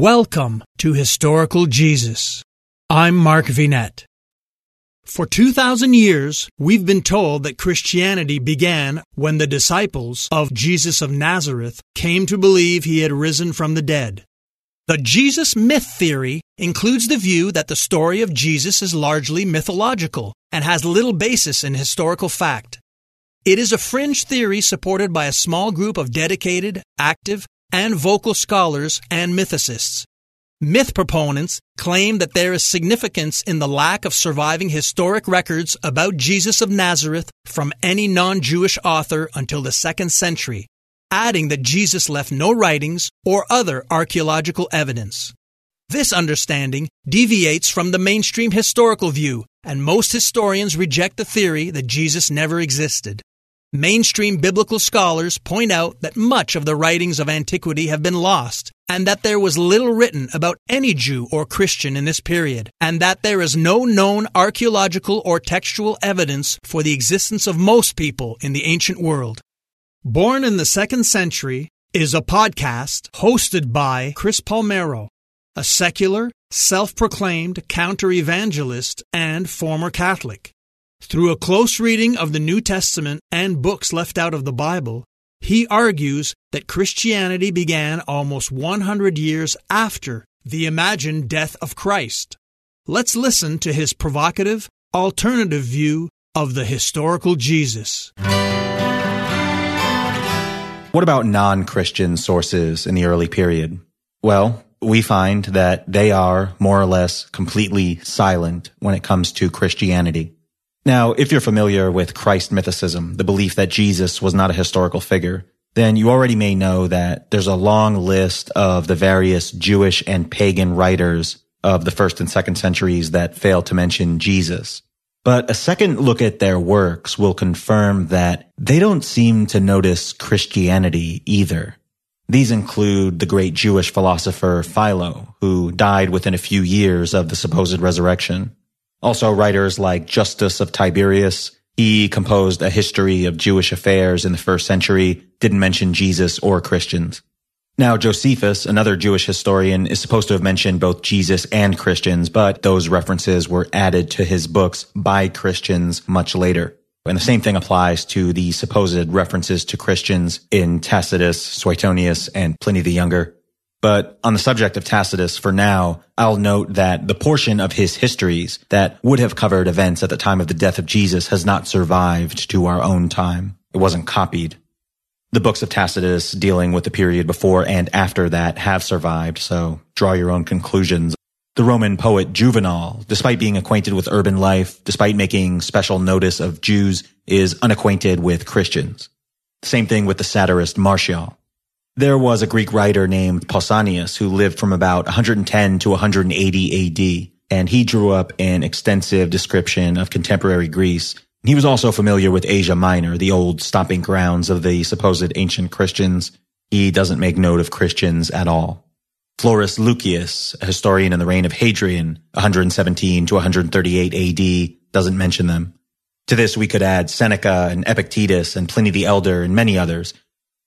Welcome to Historical Jesus. I'm Mark Vinet. For 2,000 years, we've been told that Christianity began when the disciples of Jesus of Nazareth came to believe he had risen from the dead. The Jesus myth theory includes the view that the story of Jesus is largely mythological and has little basis in historical fact. It is a fringe theory supported by a small group of dedicated, active, and vocal scholars and mythicists. Myth proponents claim that there is significance in the lack of surviving historic records about Jesus of Nazareth from any non Jewish author until the second century, adding that Jesus left no writings or other archaeological evidence. This understanding deviates from the mainstream historical view, and most historians reject the theory that Jesus never existed. Mainstream biblical scholars point out that much of the writings of antiquity have been lost, and that there was little written about any Jew or Christian in this period, and that there is no known archaeological or textual evidence for the existence of most people in the ancient world. Born in the second century is a podcast hosted by Chris Palmero, a secular, self proclaimed counter evangelist and former Catholic. Through a close reading of the New Testament and books left out of the Bible, he argues that Christianity began almost 100 years after the imagined death of Christ. Let's listen to his provocative, alternative view of the historical Jesus. What about non Christian sources in the early period? Well, we find that they are more or less completely silent when it comes to Christianity. Now, if you're familiar with Christ mythicism, the belief that Jesus was not a historical figure, then you already may know that there's a long list of the various Jewish and pagan writers of the first and second centuries that fail to mention Jesus. But a second look at their works will confirm that they don't seem to notice Christianity either. These include the great Jewish philosopher Philo, who died within a few years of the supposed resurrection. Also writers like Justus of Tiberias. He composed a history of Jewish affairs in the first century, didn't mention Jesus or Christians. Now, Josephus, another Jewish historian, is supposed to have mentioned both Jesus and Christians, but those references were added to his books by Christians much later. And the same thing applies to the supposed references to Christians in Tacitus, Suetonius, and Pliny the Younger. But on the subject of Tacitus, for now, I'll note that the portion of his histories that would have covered events at the time of the death of Jesus has not survived to our own time. It wasn't copied. The books of Tacitus dealing with the period before and after that have survived, so draw your own conclusions. The Roman poet Juvenal, despite being acquainted with urban life, despite making special notice of Jews, is unacquainted with Christians. Same thing with the satirist Martial. There was a Greek writer named Pausanias who lived from about 110 to 180 AD, and he drew up an extensive description of contemporary Greece. He was also familiar with Asia Minor, the old stomping grounds of the supposed ancient Christians. He doesn't make note of Christians at all. Florus Lucius, a historian in the reign of Hadrian, 117 to 138 AD, doesn't mention them. To this, we could add Seneca and Epictetus and Pliny the Elder and many others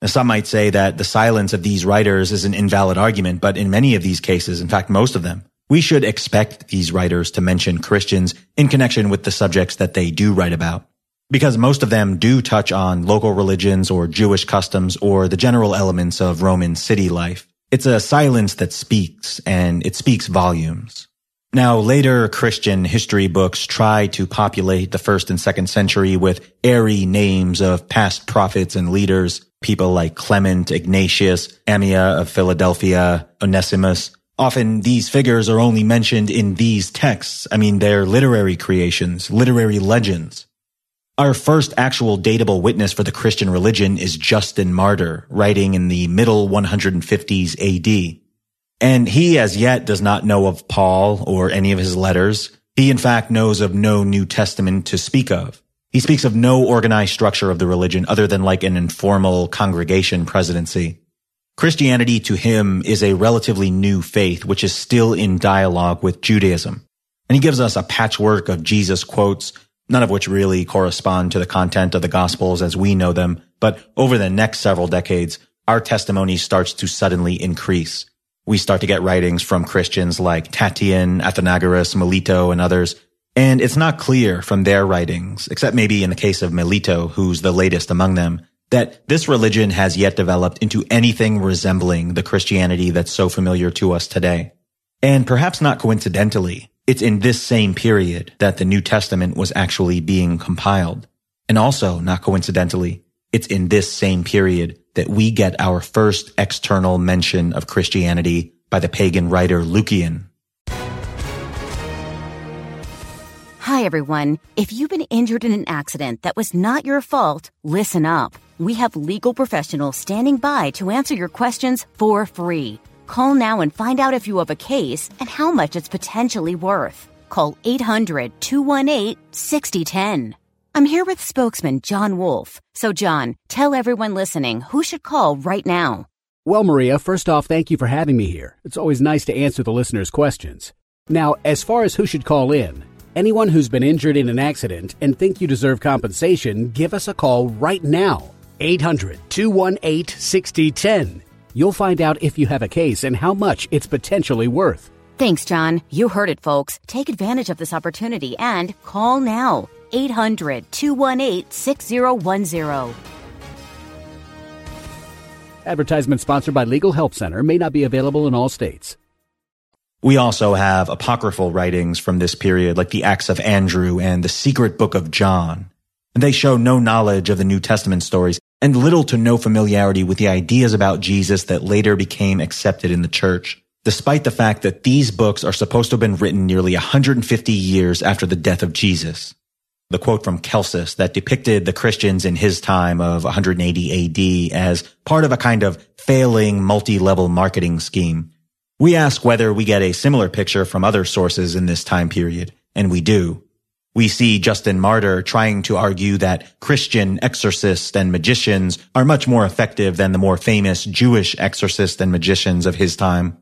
now, some might say that the silence of these writers is an invalid argument, but in many of these cases, in fact, most of them, we should expect these writers to mention Christians in connection with the subjects that they do write about. Because most of them do touch on local religions or Jewish customs or the general elements of Roman city life. It's a silence that speaks, and it speaks volumes. Now, later Christian history books try to populate the first and second century with airy names of past prophets and leaders, people like Clement, Ignatius, Ammia of Philadelphia, Onesimus. Often these figures are only mentioned in these texts. I mean, they're literary creations, literary legends. Our first actual datable witness for the Christian religion is Justin Martyr, writing in the middle 150s AD. And he as yet does not know of Paul or any of his letters. He in fact knows of no New Testament to speak of. He speaks of no organized structure of the religion other than like an informal congregation presidency. Christianity to him is a relatively new faith, which is still in dialogue with Judaism. And he gives us a patchwork of Jesus quotes, none of which really correspond to the content of the gospels as we know them. But over the next several decades, our testimony starts to suddenly increase. We start to get writings from Christians like Tatian, Athenagoras, Melito, and others. And it's not clear from their writings, except maybe in the case of Melito, who's the latest among them, that this religion has yet developed into anything resembling the Christianity that's so familiar to us today. And perhaps not coincidentally, it's in this same period that the New Testament was actually being compiled. And also, not coincidentally, it's in this same period that we get our first external mention of Christianity by the pagan writer Lucian. Hi, everyone. If you've been injured in an accident that was not your fault, listen up. We have legal professionals standing by to answer your questions for free. Call now and find out if you have a case and how much it's potentially worth. Call 800 218 6010. I'm here with spokesman John Wolf. So, John, tell everyone listening who should call right now. Well, Maria, first off, thank you for having me here. It's always nice to answer the listeners' questions. Now, as far as who should call in, anyone who's been injured in an accident and think you deserve compensation, give us a call right now. 800 218 6010. You'll find out if you have a case and how much it's potentially worth. Thanks, John. You heard it, folks. Take advantage of this opportunity and call now. 800 218 6010. Advertisement sponsored by Legal Help Center may not be available in all states. We also have apocryphal writings from this period, like the Acts of Andrew and the Secret Book of John. And they show no knowledge of the New Testament stories and little to no familiarity with the ideas about Jesus that later became accepted in the church, despite the fact that these books are supposed to have been written nearly 150 years after the death of Jesus. The quote from Celsus that depicted the Christians in his time of 180 AD as part of a kind of failing multi-level marketing scheme. We ask whether we get a similar picture from other sources in this time period, and we do. We see Justin Martyr trying to argue that Christian exorcists and magicians are much more effective than the more famous Jewish exorcists and magicians of his time.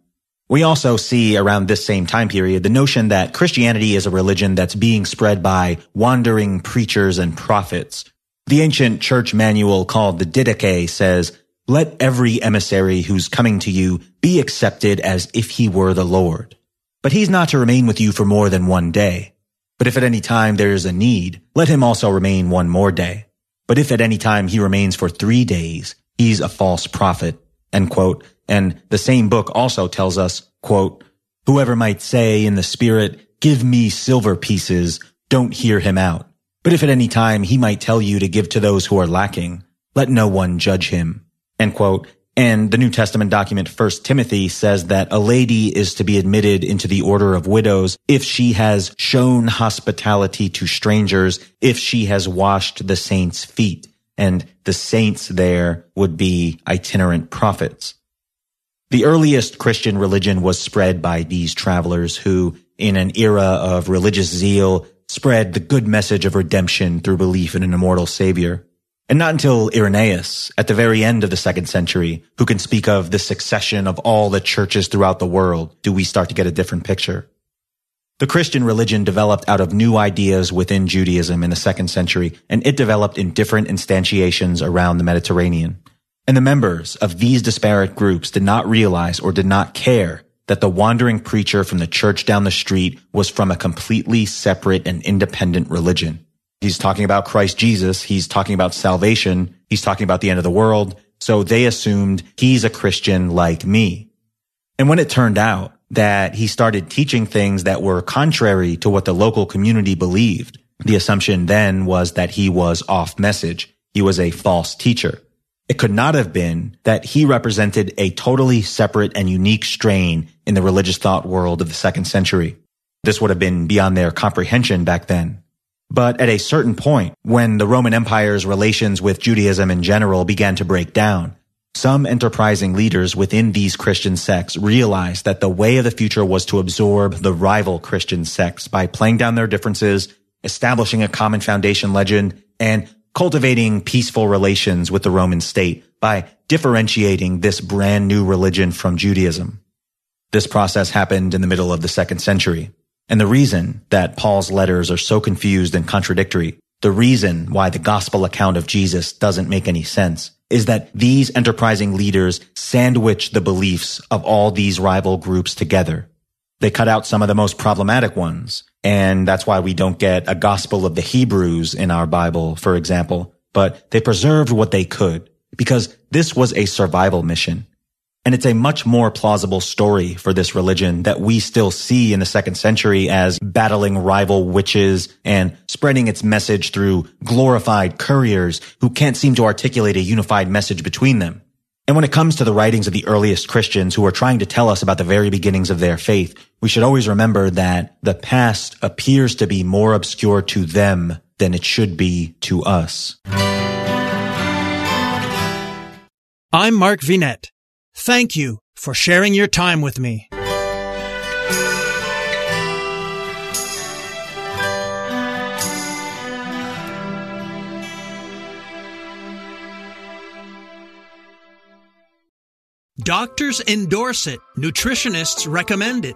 We also see around this same time period the notion that Christianity is a religion that's being spread by wandering preachers and prophets. The ancient church manual called the Didache says, let every emissary who's coming to you be accepted as if he were the Lord. But he's not to remain with you for more than one day. But if at any time there is a need, let him also remain one more day. But if at any time he remains for three days, he's a false prophet. End quote. And the same book also tells us, quote, whoever might say in the spirit, give me silver pieces, don't hear him out. But if at any time he might tell you to give to those who are lacking, let no one judge him. End quote. And the New Testament document 1 Timothy says that a lady is to be admitted into the order of widows if she has shown hospitality to strangers, if she has washed the saints' feet. And the saints there would be itinerant prophets. The earliest Christian religion was spread by these travelers who, in an era of religious zeal, spread the good message of redemption through belief in an immortal savior. And not until Irenaeus, at the very end of the second century, who can speak of the succession of all the churches throughout the world, do we start to get a different picture. The Christian religion developed out of new ideas within Judaism in the second century, and it developed in different instantiations around the Mediterranean. And the members of these disparate groups did not realize or did not care that the wandering preacher from the church down the street was from a completely separate and independent religion. He's talking about Christ Jesus. He's talking about salvation. He's talking about the end of the world. So they assumed he's a Christian like me. And when it turned out that he started teaching things that were contrary to what the local community believed, the assumption then was that he was off message. He was a false teacher. It could not have been that he represented a totally separate and unique strain in the religious thought world of the second century. This would have been beyond their comprehension back then. But at a certain point, when the Roman Empire's relations with Judaism in general began to break down, some enterprising leaders within these Christian sects realized that the way of the future was to absorb the rival Christian sects by playing down their differences, establishing a common foundation legend, and cultivating peaceful relations with the Roman state by differentiating this brand new religion from Judaism. This process happened in the middle of the second century. And the reason that Paul's letters are so confused and contradictory, the reason why the gospel account of Jesus doesn't make any sense, is that these enterprising leaders sandwich the beliefs of all these rival groups together. They cut out some of the most problematic ones. And that's why we don't get a gospel of the Hebrews in our Bible, for example. But they preserved what they could because this was a survival mission. And it's a much more plausible story for this religion that we still see in the second century as battling rival witches and spreading its message through glorified couriers who can't seem to articulate a unified message between them. And when it comes to the writings of the earliest Christians who are trying to tell us about the very beginnings of their faith, we should always remember that the past appears to be more obscure to them than it should be to us. I'm Mark Vinet. Thank you for sharing your time with me. Doctors endorse it, nutritionists recommend it,